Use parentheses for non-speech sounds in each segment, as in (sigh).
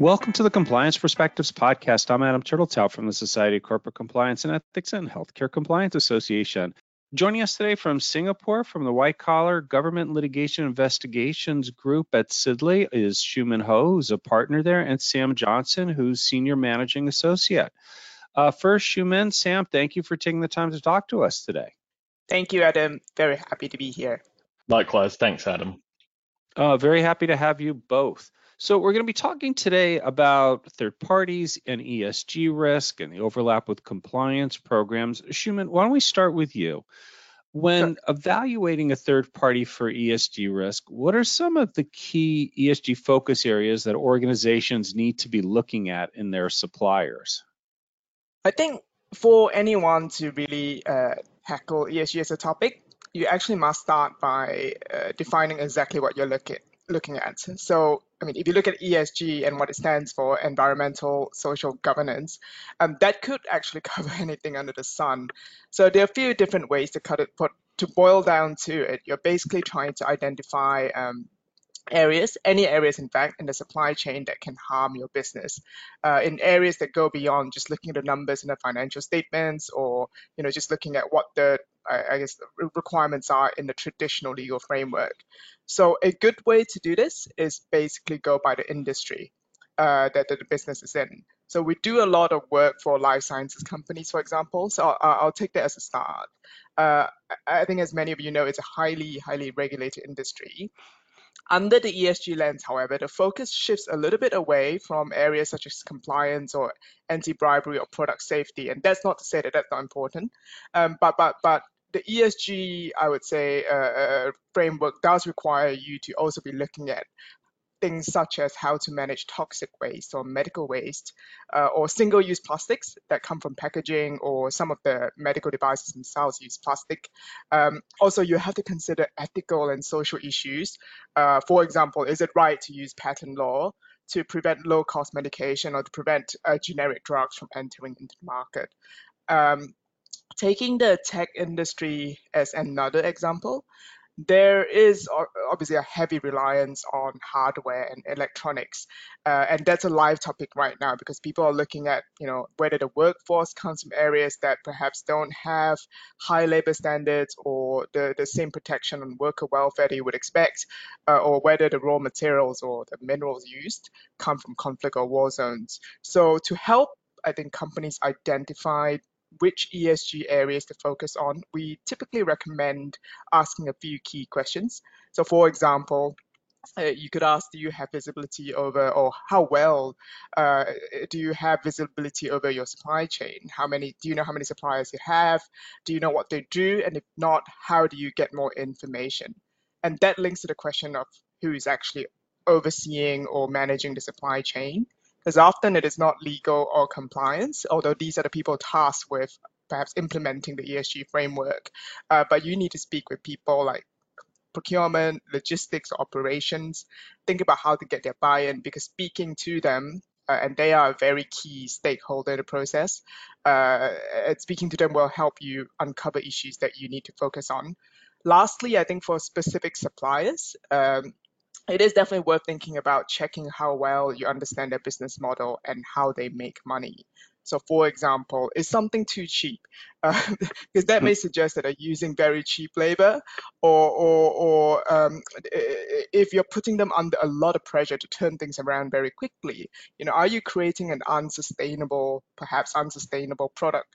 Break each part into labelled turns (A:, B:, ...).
A: Welcome to the Compliance Perspectives podcast. I'm Adam Turteltaub from the Society of Corporate Compliance and Ethics and Healthcare Compliance Association. Joining us today from Singapore, from the White Collar Government Litigation Investigations Group at Sidley, is Xiumin Ho, who's a partner there, and Sam Johnson, who's Senior Managing Associate. Uh, first, Xiumin, Sam, thank you for taking the time to talk to us today.
B: Thank you, Adam. Very happy to be here.
C: Likewise. Thanks, Adam.
A: Uh, very happy to have you both. So we're going to be talking today about third parties and ESG risk and the overlap with compliance programs. Xiumin, why don't we start with you? When sure. evaluating a third party for ESG risk, what are some of the key ESG focus areas that organizations need to be looking at in their suppliers?
B: I think for anyone to really uh, tackle ESG as a topic, you actually must start by uh, defining exactly what you're looking looking at. So, I mean, if you look at ESG and what it stands for, environmental social governance, um, that could actually (laughs) cover anything under the sun. So there are a few different ways to cut it, but to boil down to it, you're basically trying to identify um, areas, any areas, in fact, in the supply chain that can harm your business, uh, in areas that go beyond just looking at the numbers in the financial statements or, you know, just looking at what the, I, guess, requirements are in the traditional legal framework. So a good way to do this is basically go by the industry uh, that, that the business is in. So we do a lot of work for life sciences companies, for example. So I'll, I'll take that as a start. Uh, I think as many of you know, it's a highly, highly regulated industry. Under the ESG lens, however, the focus shifts a little bit away from areas such as compliance or anti-bribery or product safety. And that's not to say that that's not important, um, but but but the ESG, I would say, uh, uh, framework does require you to also be looking at things such as how to manage toxic waste or medical waste uh, or single-use plastics that come from packaging or some of the medical devices themselves use plastic. Um, also, you have to consider ethical and social issues. Uh, for example, is it right to use patent law to prevent low-cost medication or to prevent uh, generic drugs from entering into the market? Um, taking the tech industry as another example, there is obviously a heavy reliance on hardware and electronics uh, and that's a live topic right now because people are looking at you know whether the workforce comes from areas that perhaps don't have high labor standards or the, the same protection on worker welfare that you would expect uh, or whether the raw materials or the minerals used come from conflict or war zones. So to help I think companies identify which ESG areas to focus on, we typically recommend asking a few key questions. So, for example, uh, you could ask, do you have visibility over, or how well uh, do you have visibility over your supply chain? How many, do you know how many suppliers you have? Do you know what they do? And if not, how do you get more information? And that links to the question of who is actually overseeing or managing the supply chain because often it is not legal or compliance, although these are the people tasked with perhaps implementing the ESG framework. Uh, but you need to speak with people like procurement, logistics, operations. Think about how to get their buy-in because speaking to them, uh, and they are a very key stakeholder in the process. Uh, speaking to them will help you uncover issues that you need to focus on. Lastly, I think for specific suppliers, um, it is definitely worth thinking about checking how well you understand their business model and how they make money. So, for example, is something too cheap? (laughs) Because uh, that may suggest that they're using very cheap labor, or, or, or um, if you're putting them under a lot of pressure to turn things around very quickly, you know, are you creating an unsustainable, perhaps unsustainable product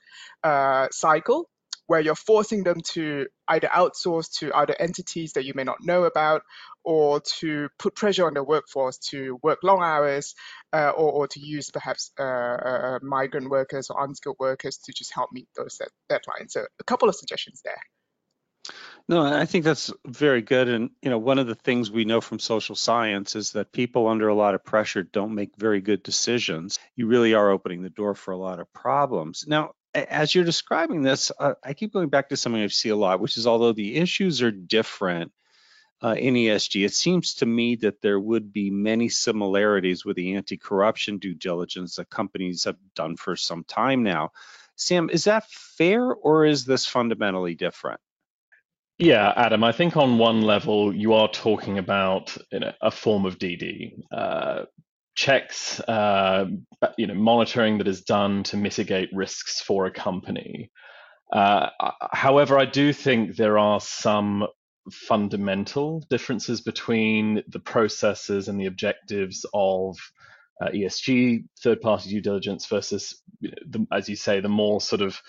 B: uh, cycle where you're forcing them to either outsource to other entities that you may not know about or to put pressure on the workforce to work long hours uh, or, or, to use perhaps uh, uh, migrant workers or unskilled workers to just help meet those deadlines. So a couple of suggestions there.
A: No, I think that's very good. And you know, one of the things we know from social science is that people under a lot of pressure don't make very good decisions. You really are opening the door for a lot of problems. Now, as you're describing this, uh, I keep going back to something I see a lot, which is although the issues are different uh, in ESG, it seems to me that there would be many similarities with the anti-corruption due diligence that companies have done for some time now. Sam, is that fair or is this fundamentally different?
C: Yeah, Adam, I think on one level you are talking about you know, a form of DD. Uh, checks, uh, you know, monitoring that is done to mitigate risks for a company. Uh, however, I do think there are some fundamental differences between the processes and the objectives of uh, ESG third-party due diligence versus, you know, the, as you say, the more sort of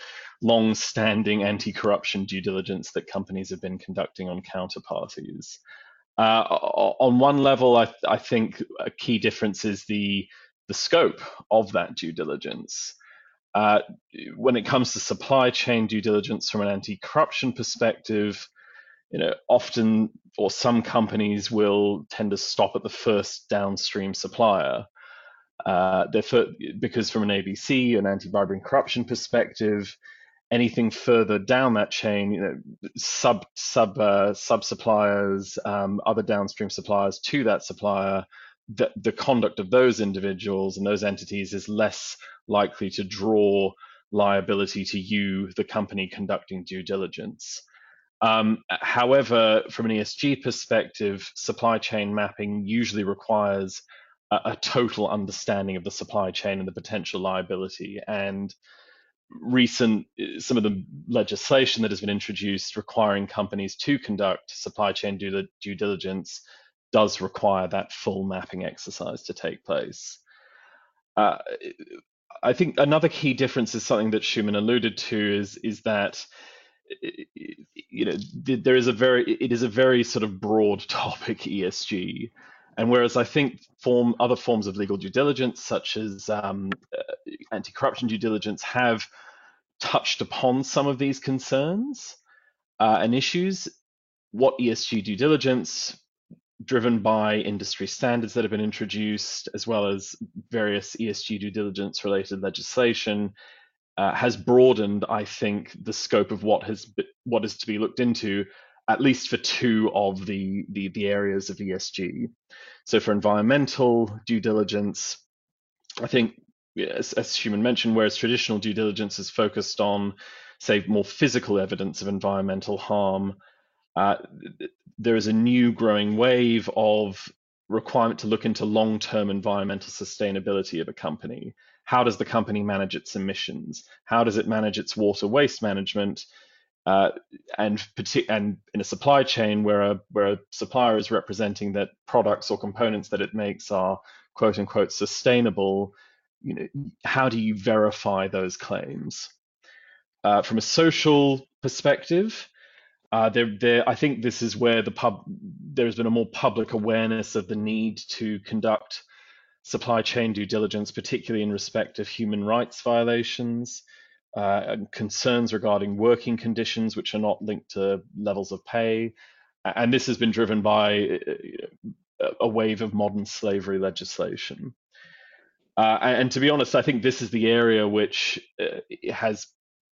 C: long-standing anti-corruption due diligence that companies have been conducting on counterparties. Uh, on one level, I, I, think a key difference is the the scope of that due diligence. Uh, when it comes to supply chain due diligence from an anti-corruption perspective, you know, often or some companies will tend to stop at the first downstream supplier. Uh, because from an ABC, an anti-bribery and corruption perspective, anything further down that chain, you know, sub sub uh, sub suppliers, um, other downstream suppliers to that supplier, the, the conduct of those individuals and those entities is less likely to draw liability to you, the company conducting due diligence. Um, however, from an ESG perspective, supply chain mapping usually requires a, a, total understanding of the supply chain and the potential liability. And recent, some of the legislation that has been introduced requiring companies to conduct supply chain due, due diligence does require that full mapping exercise to take place. Uh, I think another key difference is something that Xiumin alluded to is is that you know there is a very it is a very sort of broad (laughs) topic ESG, and whereas I think form other forms of legal due diligence such as um, uh, anti-corruption due diligence have touched upon some of these concerns uh, and issues, what ESG due diligence driven by industry standards that have been introduced, as well as various ESG due diligence related legislation, uh, has broadened, I think, the scope of what has what is to be looked into, at least for two of the, the, the areas of ESG. So for environmental due diligence, I think, as, as Xiumin mentioned, whereas traditional due diligence is focused on, say, more physical evidence of environmental harm, uh, there is a new growing wave of requirement to look into long-term environmental sustainability of a company. How does the company manage its emissions? How does it manage its water waste management? Uh, and and in a supply chain where a where a supplier is representing that products or components that it makes are quote unquote sustainable, you know, how do you verify those claims? Uh, from a social perspective, uh, there, there, I think this is where the pub there's been a more public awareness of the need to conduct supply chain due diligence, particularly in respect of human rights violations, uh, concerns regarding working conditions, which are not linked to levels of pay. And this has been driven by uh, a wave of modern slavery legislation. Uh, and to be honest, I think this is the area which uh, has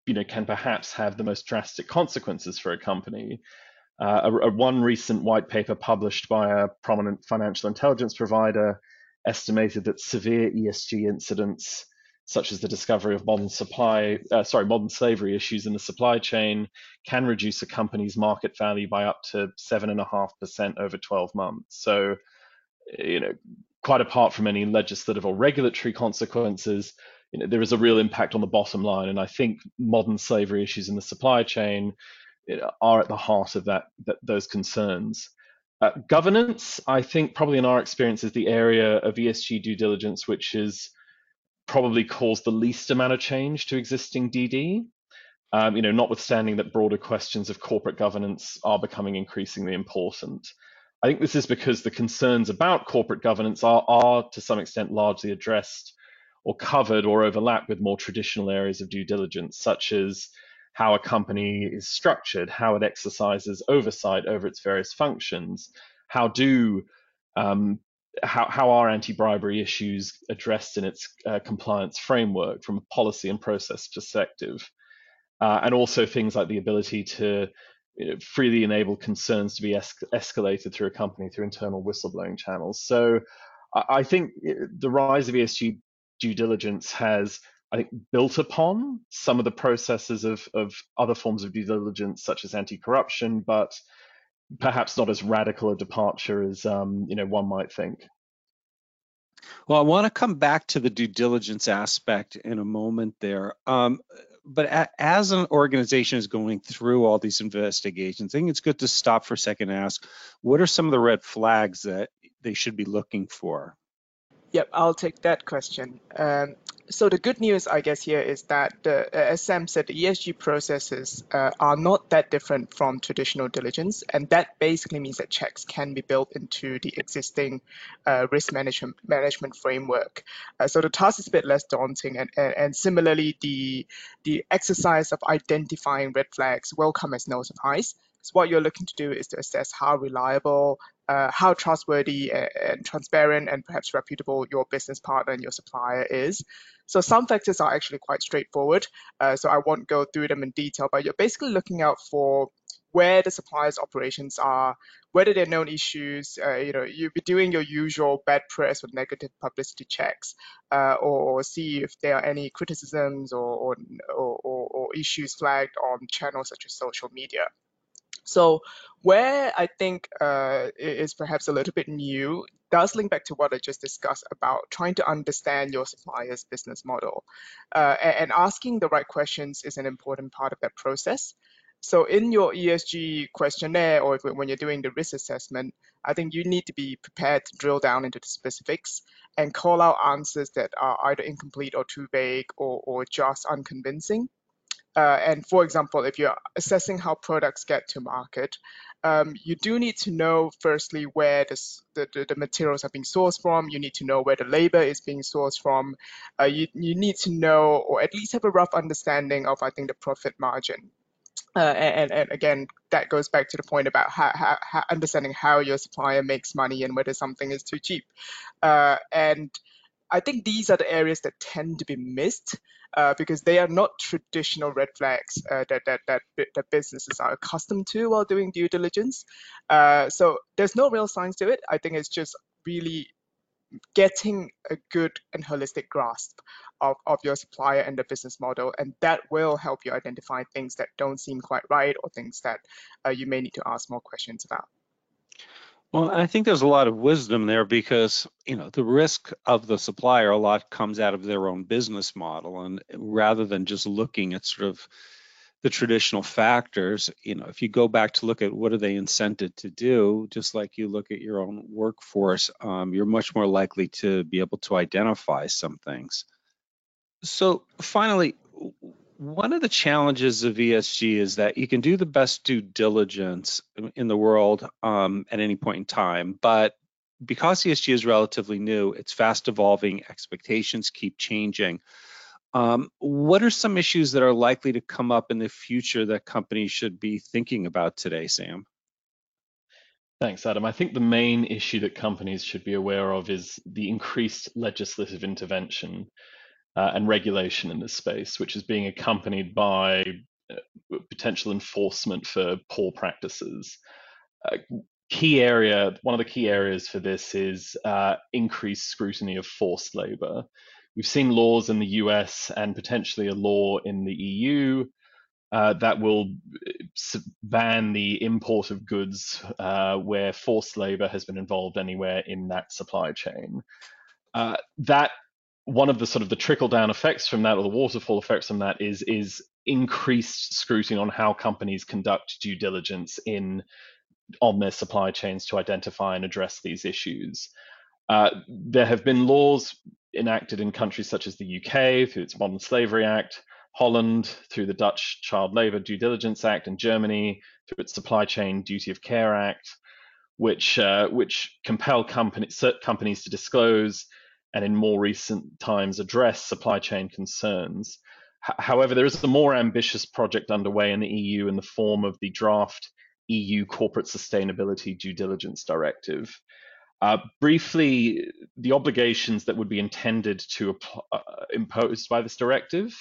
C: you know can perhaps have the most drastic consequences for a company. Uh, a, a, one recent white paper published by a prominent financial intelligence provider estimated that severe ESG incidents, such as the discovery of modern supply, uh, sorry, modern slavery issues in the supply chain, can reduce a company's market value by up to seven and a half percent over 12 months. So, you know, quite apart from any legislative or regulatory consequences, you know, there is a real impact on the bottom line. And I think modern slavery issues in the supply chain you know, are at the heart of that, that those concerns. Uh, governance, I think, probably in our experience, is the area of ESG due diligence which is probably caused the least amount of change to existing DD. Um, you know, notwithstanding that broader questions of corporate governance are becoming increasingly important. I think this is because the concerns about corporate governance are, are to some extent largely addressed or covered or overlap with more traditional areas of due diligence, such as how a company is structured, how it exercises oversight over its various functions, how do um, how, how are anti-bribery issues addressed in its uh, compliance framework from a policy and process perspective, uh, and also things like the ability to you know, freely enable concerns to be es escalated through a company through internal whistleblowing channels. So I think the rise of ESG due diligence has, I think, built upon some of the processes of, of other forms of due diligence, such as anti-corruption, but perhaps not as radical a departure as um, you know one might think.
A: Well, I want to come back to the due diligence aspect in a moment there. Um, but a, as an organization is going through all these investigations, I think it's good to stop for a second and ask, what are some of the red flags that they should be looking for?
B: Yep, I'll take that question. Um, so the good news, I guess, here is that the, as Sam said, the ESG processes uh, are not that different from traditional diligence, and that basically means that checks can be built into the existing uh, risk management management framework. Uh, so the task is a bit less daunting, and, and, and similarly, the the exercise of identifying red flags will come as no surprise. So what you're looking to do is to assess how reliable, uh, how trustworthy and, transparent and perhaps reputable your business partner and your supplier is. So some factors are actually quite straightforward. Uh, so I won't go through them in detail, but you're basically looking out for where the supplier's operations are, whether there are known issues, uh, you know, you'll be doing your usual bad press or negative publicity checks, uh, or, or, see if there are any criticisms or, or, or, or issues flagged on channels such as social media. So where I think uh, is perhaps a little bit new does link back to what I just discussed about trying to understand your supplier's business model. Uh, and asking the right questions is an important part of that process. So in your ESG questionnaire or when you're doing the risk assessment, I think you need to be prepared to drill down into the specifics and call out answers that are either incomplete or too vague or, or just unconvincing. Uh, and for example, if you're assessing how products get to market, um, you do need to know firstly where this, the, the, the, materials are being sourced from. You need to know where the labor is being sourced from. Uh, you, you need to know or at least have a rough understanding of, I think, the profit margin. Uh, and, and, again, that goes back to the point about how, how, how understanding how your supplier makes money and whether something is too cheap. Uh, and I think these are the areas that tend to be missed uh, because they are not traditional red flags uh, that, that, that, that businesses are accustomed to while doing due diligence. Uh, so there's no real science to it. I think it's just really getting a good and holistic grasp of, of your supplier and the business model, and that will help you identify things that don't seem quite right or things that uh, you may need to ask more questions about.
A: Well, I think there's a lot of wisdom there because, you know, the risk of the supplier a lot comes out of their own business model. And rather than just looking at sort of the traditional factors, you know, if you go back to look at what are they incented to do, just like you look at your own workforce, um, you're much more likely to be able to identify some things. So finally, one of the challenges of ESG is that you can do the best due diligence in the world um, at any point in time, but because ESG is relatively new, it's fast evolving, expectations keep changing. Um, what are some issues that are likely to come up in the future that companies should be thinking about today, Sam?
C: Thanks, Adam. I think the main issue that companies should be aware of is the increased legislative intervention uh, and regulation in this space, which is being accompanied by uh, potential enforcement for poor practices. Uh, key area, one of the key areas for this is uh, increased scrutiny of forced labor. We've seen laws in the US and potentially a law in the EU uh, that will uh, ban the import of goods where forced labor has been involved anywhere in that supply chain. That one of the sort of the trickle down effects from that or the waterfall effects from that is is increased scrutiny on how companies conduct due diligence in on their supply chains to identify and address these issues. Uh, there have been laws enacted in countries such as the UK through its Modern Slavery Act, Holland through the Dutch Child Labour Due Diligence Act, and Germany through its Supply Chain Duty of Care Act, which uh, which compel company, companies to disclose and in more recent times address supply chain concerns. H- however, there is a more ambitious project underway in the EU in the form of the draft EU Corporate Sustainability Due Diligence Directive. Uh, briefly, the obligations that would be intended to uh, imposed by this directive,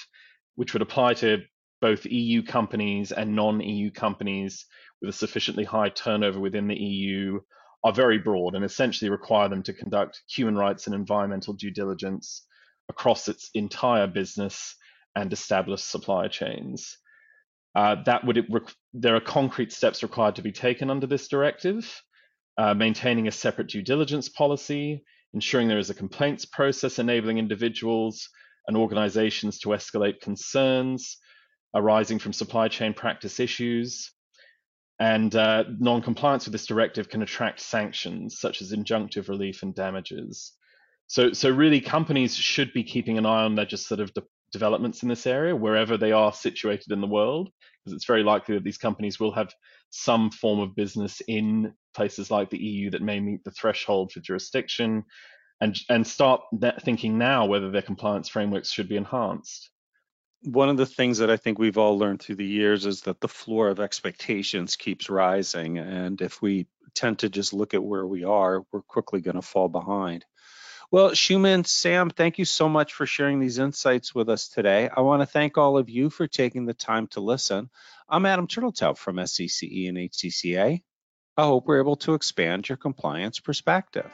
C: which would apply to both EU companies and non-EU companies with a sufficiently high turnover within the EU, are very broad and essentially require them to conduct human rights and environmental due diligence across its entire business and establish supply chains. Uh, that would there are concrete steps required to be taken under this directive, uh, maintaining a separate due diligence policy, ensuring there is a complaints process enabling individuals and organizations to escalate concerns arising from supply chain practice issues. And uh, non compliance with this directive can attract sanctions such as injunctive relief and damages. So, so really, companies should be keeping an eye on legislative de- developments in this area wherever they are situated in the world, because it's very likely that these companies will have some form of business in places like the EU that may meet the threshold for jurisdiction, and and start thinking now whether their compliance frameworks should be enhanced.
A: One of the things that I think we've all learned through the years is that the floor of expectations keeps rising, and if we tend to just look at where we are, we're quickly going to fall behind. Well, Xiumin, Sam, thank you so much for sharing these insights with us today. I want to thank all of you for taking the time to listen. I'm Adam Turteltaub from SCCE and HCCA. I hope we're able to expand your compliance perspective.